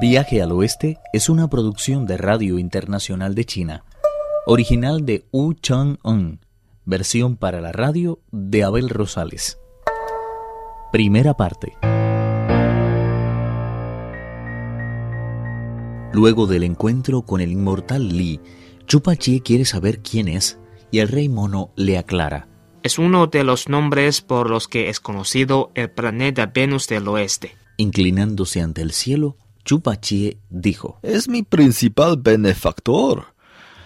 Viaje al Oeste es una producción de Radio Internacional de China, original de Wu Chang-un, versión para la radio de Abel Rosales. Primera parte. Luego del encuentro con el inmortal Li, Chupa Chie quiere saber quién es y el rey mono le aclara. Es uno de los nombres por los que es conocido el planeta Venus del Oeste. Inclinándose ante el cielo, Chupachie dijo, Es mi principal benefactor.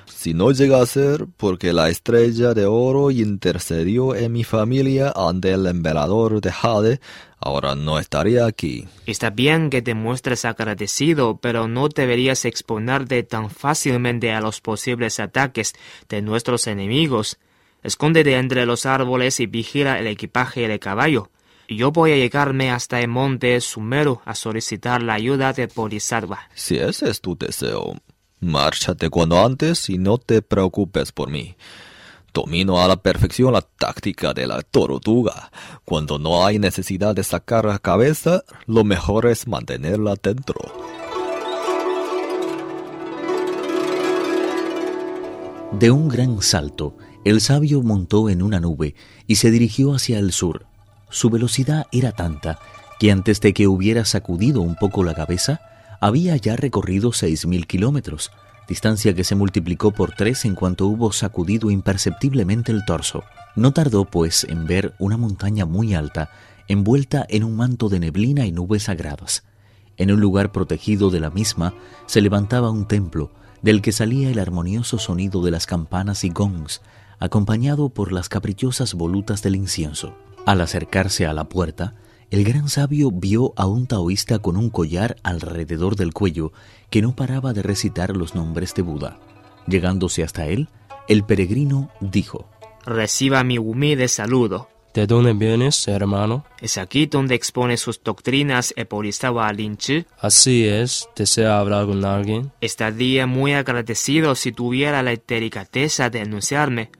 Si no llega a ser porque la estrella de oro intercedió en mi familia ante el emperador de Jade, ahora no estaría aquí. Está bien que te muestres agradecido, pero no deberías exponerte tan fácilmente a los posibles ataques de nuestros enemigos. Escóndete entre los árboles y vigila el equipaje del caballo. Yo voy a llegarme hasta el monte Sumeru a solicitar la ayuda de Bodhisattva. Si ese es tu deseo, márchate cuando antes y no te preocupes por mí. Domino a la perfección la táctica de la tortuga. Cuando no hay necesidad de sacar la cabeza, lo mejor es mantenerla dentro. De un gran salto, el sabio montó en una nube y se dirigió hacia el sur. Su velocidad era tanta que antes de que hubiera sacudido un poco la cabeza, había ya recorrido seis mil kilómetros, distancia que se multiplicó por tres en cuanto hubo sacudido imperceptiblemente el torso. No tardó, pues, en ver una montaña muy alta, envuelta en un manto de neblina y nubes sagradas. En un lugar protegido de la misma se levantaba un templo, del que salía el armonioso sonido de las campanas y gongs, acompañado por las caprichosas volutas del incienso. Al acercarse a la puerta, el gran sabio vio a un taoísta con un collar alrededor del cuello que no paraba de recitar los nombres de Buda. Llegándose hasta él, el peregrino dijo, Reciba mi humilde saludo. ¿De dónde vienes, hermano? ¿Es aquí donde expone sus doctrinas el Bodhisattva Chi? Así es. ¿Desea hablar con alguien? Estaría muy agradecido si tuviera la delicadeza de anunciarme.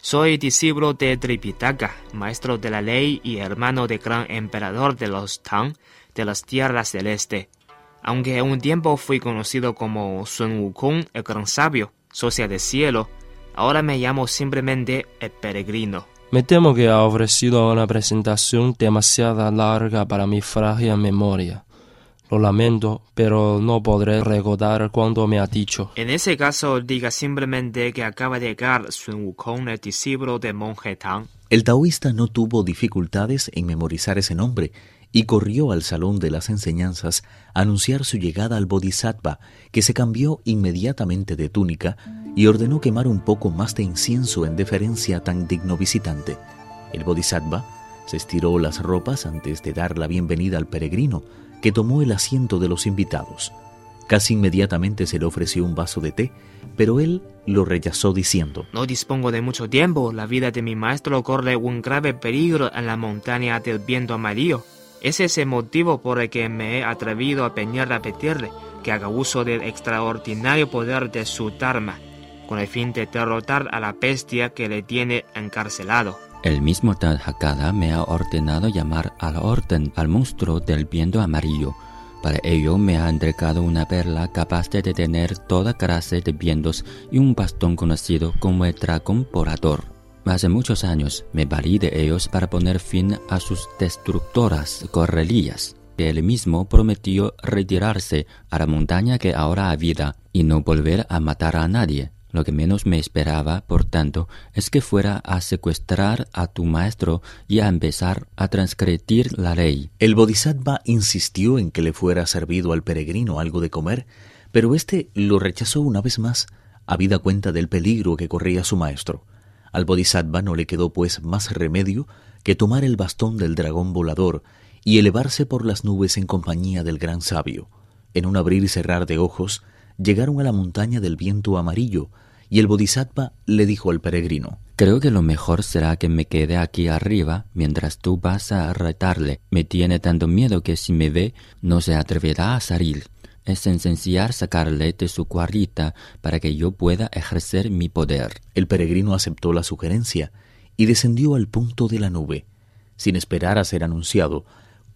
Soy discípulo de Tripitaka, maestro de la ley y hermano del gran emperador de los Tang de las tierras del este. Aunque un tiempo fui conocido como Sun Wukong, el gran sabio, socia del cielo, ahora me llamo simplemente el peregrino. Me temo que ha ofrecido una presentación demasiado larga para mi frágil memoria. Lo lamento, pero no podré recordar cuánto me ha dicho. En ese caso, diga simplemente que acaba de llegar Sun Wukong, el discípulo de monje Tang. El taoísta no tuvo dificultades en memorizar ese nombre y corrió al salón de las enseñanzas a anunciar su llegada al Bodhisattva, que se cambió inmediatamente de túnica y ordenó quemar un poco más de incienso en deferencia a tan digno visitante. El Bodhisattva se estiró las ropas antes de dar la bienvenida al peregrino, que tomó el asiento de los invitados. Casi inmediatamente se le ofreció un vaso de té, pero él lo rechazó diciendo, No dispongo de mucho tiempo, la vida de mi maestro corre un grave peligro en la montaña del viento amarillo. Es el motivo por el que me he atrevido a peñar a pedirle que haga uso del extraordinario poder de su Dharma, con el fin de derrotar a la bestia que le tiene encarcelado. El mismo Hakada me ha ordenado llamar al orden al monstruo del viento amarillo. Para ello me ha entregado una perla capaz de detener toda clase de vientos y un bastón conocido como el dragón porador. Hace muchos años me valí de ellos para poner fin a sus destructoras correlías. Él mismo prometió retirarse a la montaña que ahora habita y no volver a matar a nadie. Lo que menos me esperaba, por tanto, es que fuera a secuestrar a tu maestro y a empezar a transgredir la ley. El Bodhisattva insistió en que le fuera servido al peregrino algo de comer, pero éste lo rechazó una vez más, habida cuenta del peligro que corría su maestro. Al Bodhisattva no le quedó pues más remedio que tomar el bastón del dragón volador y elevarse por las nubes en compañía del gran sabio. En un abrir y cerrar de ojos, llegaron a la montaña del viento amarillo, y el Bodhisattva le dijo al peregrino, Creo que lo mejor será que me quede aquí arriba mientras tú vas a retarle. Me tiene tanto miedo que si me ve no se atreverá a salir. Es esencial sacarle de su cuarita para que yo pueda ejercer mi poder. El peregrino aceptó la sugerencia y descendió al punto de la nube. Sin esperar a ser anunciado,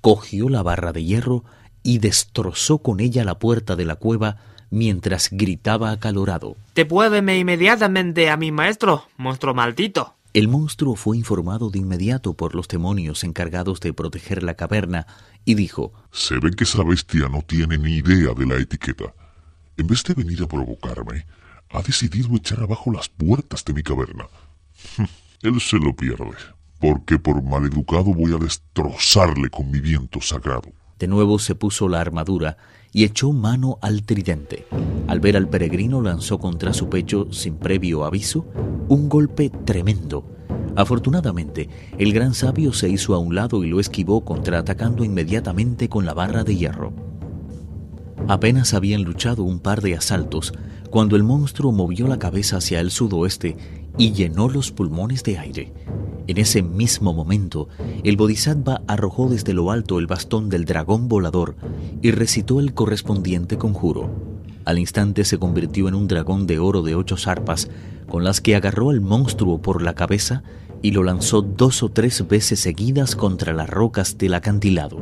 cogió la barra de hierro y destrozó con ella la puerta de la cueva mientras gritaba acalorado. Devuélveme inmediatamente a mi maestro, monstruo maldito. El monstruo fue informado de inmediato por los demonios encargados de proteger la caverna y dijo Se ve que esa bestia no tiene ni idea de la etiqueta. En vez de venir a provocarme, ha decidido echar abajo las puertas de mi caverna. Él se lo pierde, porque por maleducado voy a destrozarle con mi viento sagrado. De nuevo se puso la armadura y echó mano al tridente. Al ver al peregrino lanzó contra su pecho, sin previo aviso, un golpe tremendo. Afortunadamente, el gran sabio se hizo a un lado y lo esquivó contraatacando inmediatamente con la barra de hierro. Apenas habían luchado un par de asaltos cuando el monstruo movió la cabeza hacia el sudoeste y llenó los pulmones de aire. En ese mismo momento, el Bodhisattva arrojó desde lo alto el bastón del dragón volador y recitó el correspondiente conjuro. Al instante se convirtió en un dragón de oro de ocho zarpas, con las que agarró al monstruo por la cabeza y lo lanzó dos o tres veces seguidas contra las rocas del acantilado.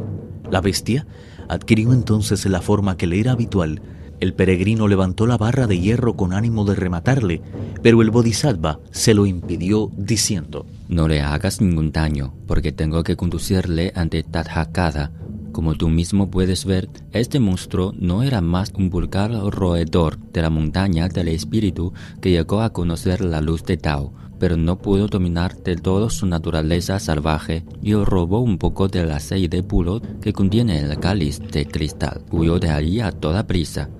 La bestia adquirió entonces la forma que le era habitual. El peregrino levantó la barra de hierro con ánimo de rematarle, pero el bodhisattva se lo impidió diciendo, No le hagas ningún daño, porque tengo que conducirle ante Tathagata. Como tú mismo puedes ver, este monstruo no era más un vulgar roedor de la montaña del espíritu que llegó a conocer la luz de Tao, pero no pudo dominar del todo su naturaleza salvaje y robó un poco del aceite puro que contiene el cáliz de cristal. Huyó de allí a toda prisa.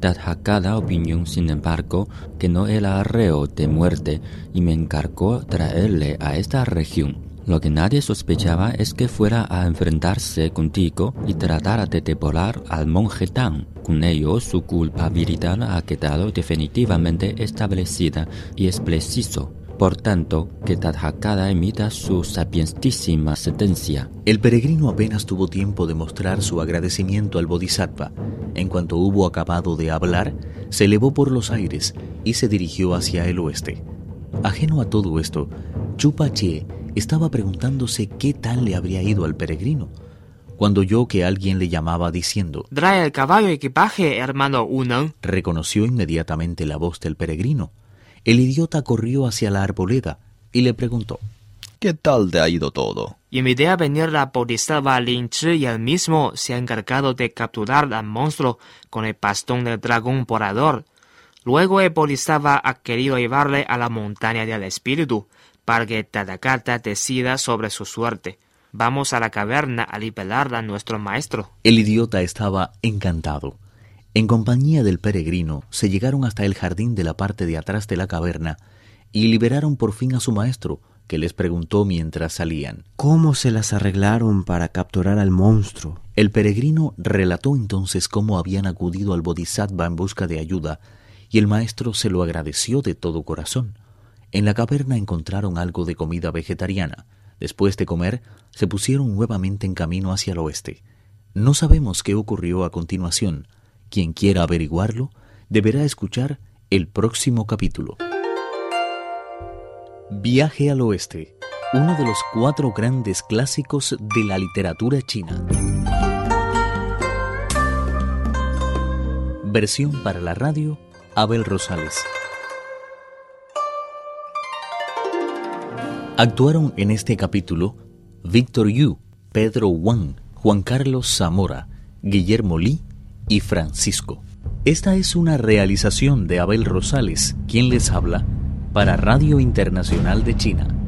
Tathagata opinión, sin embargo, que no era reo de muerte y me encargó traerle a esta región. Lo que nadie sospechaba es que fuera a enfrentarse contigo y tratara de devorar al monje. Con ello, su culpabilidad ha quedado definitivamente establecida y es preciso por tanto, que Tathagata emita su sapientísima sentencia. El peregrino apenas tuvo tiempo de mostrar su agradecimiento al Bodhisattva. En cuanto hubo acabado de hablar, se elevó por los aires y se dirigió hacia el oeste. Ajeno a todo esto, Chupa Chie estaba preguntándose qué tal le habría ido al peregrino, cuando oyó que alguien le llamaba diciendo Trae el caballo equipaje, hermano Unang. Reconoció inmediatamente la voz del peregrino. El idiota corrió hacia la arboleda y le preguntó ¿Qué tal te ha ido todo? Invité a venir la Bodhisattva Lin Chi y él mismo se ha encargado de capturar al monstruo con el bastón del dragón volador. Luego el Bodhisattva ha querido llevarle a la montaña del espíritu para que Tathagata decida sobre su suerte. Vamos a la caverna a liberar a nuestro maestro. El idiota estaba encantado. En compañía del peregrino se llegaron hasta el jardín de la parte de atrás de la caverna y liberaron por fin a su maestro, que les preguntó mientras salían. ¿Cómo se las arreglaron para capturar al monstruo? El peregrino relató entonces cómo habían acudido al Bodhisattva en busca de ayuda, y el maestro se lo agradeció de todo corazón. En la caverna encontraron algo de comida vegetariana. Después de comer, se pusieron nuevamente en camino hacia el oeste. No sabemos qué ocurrió a continuación, quien quiera averiguarlo deberá escuchar el próximo capítulo. Viaje al Oeste, uno de los cuatro grandes clásicos de la literatura china. Versión para la radio, Abel Rosales. Actuaron en este capítulo Víctor Yu, Pedro Wang, Juan Carlos Zamora, Guillermo Lee y Francisco. Esta es una realización de Abel Rosales, quien les habla, para Radio Internacional de China.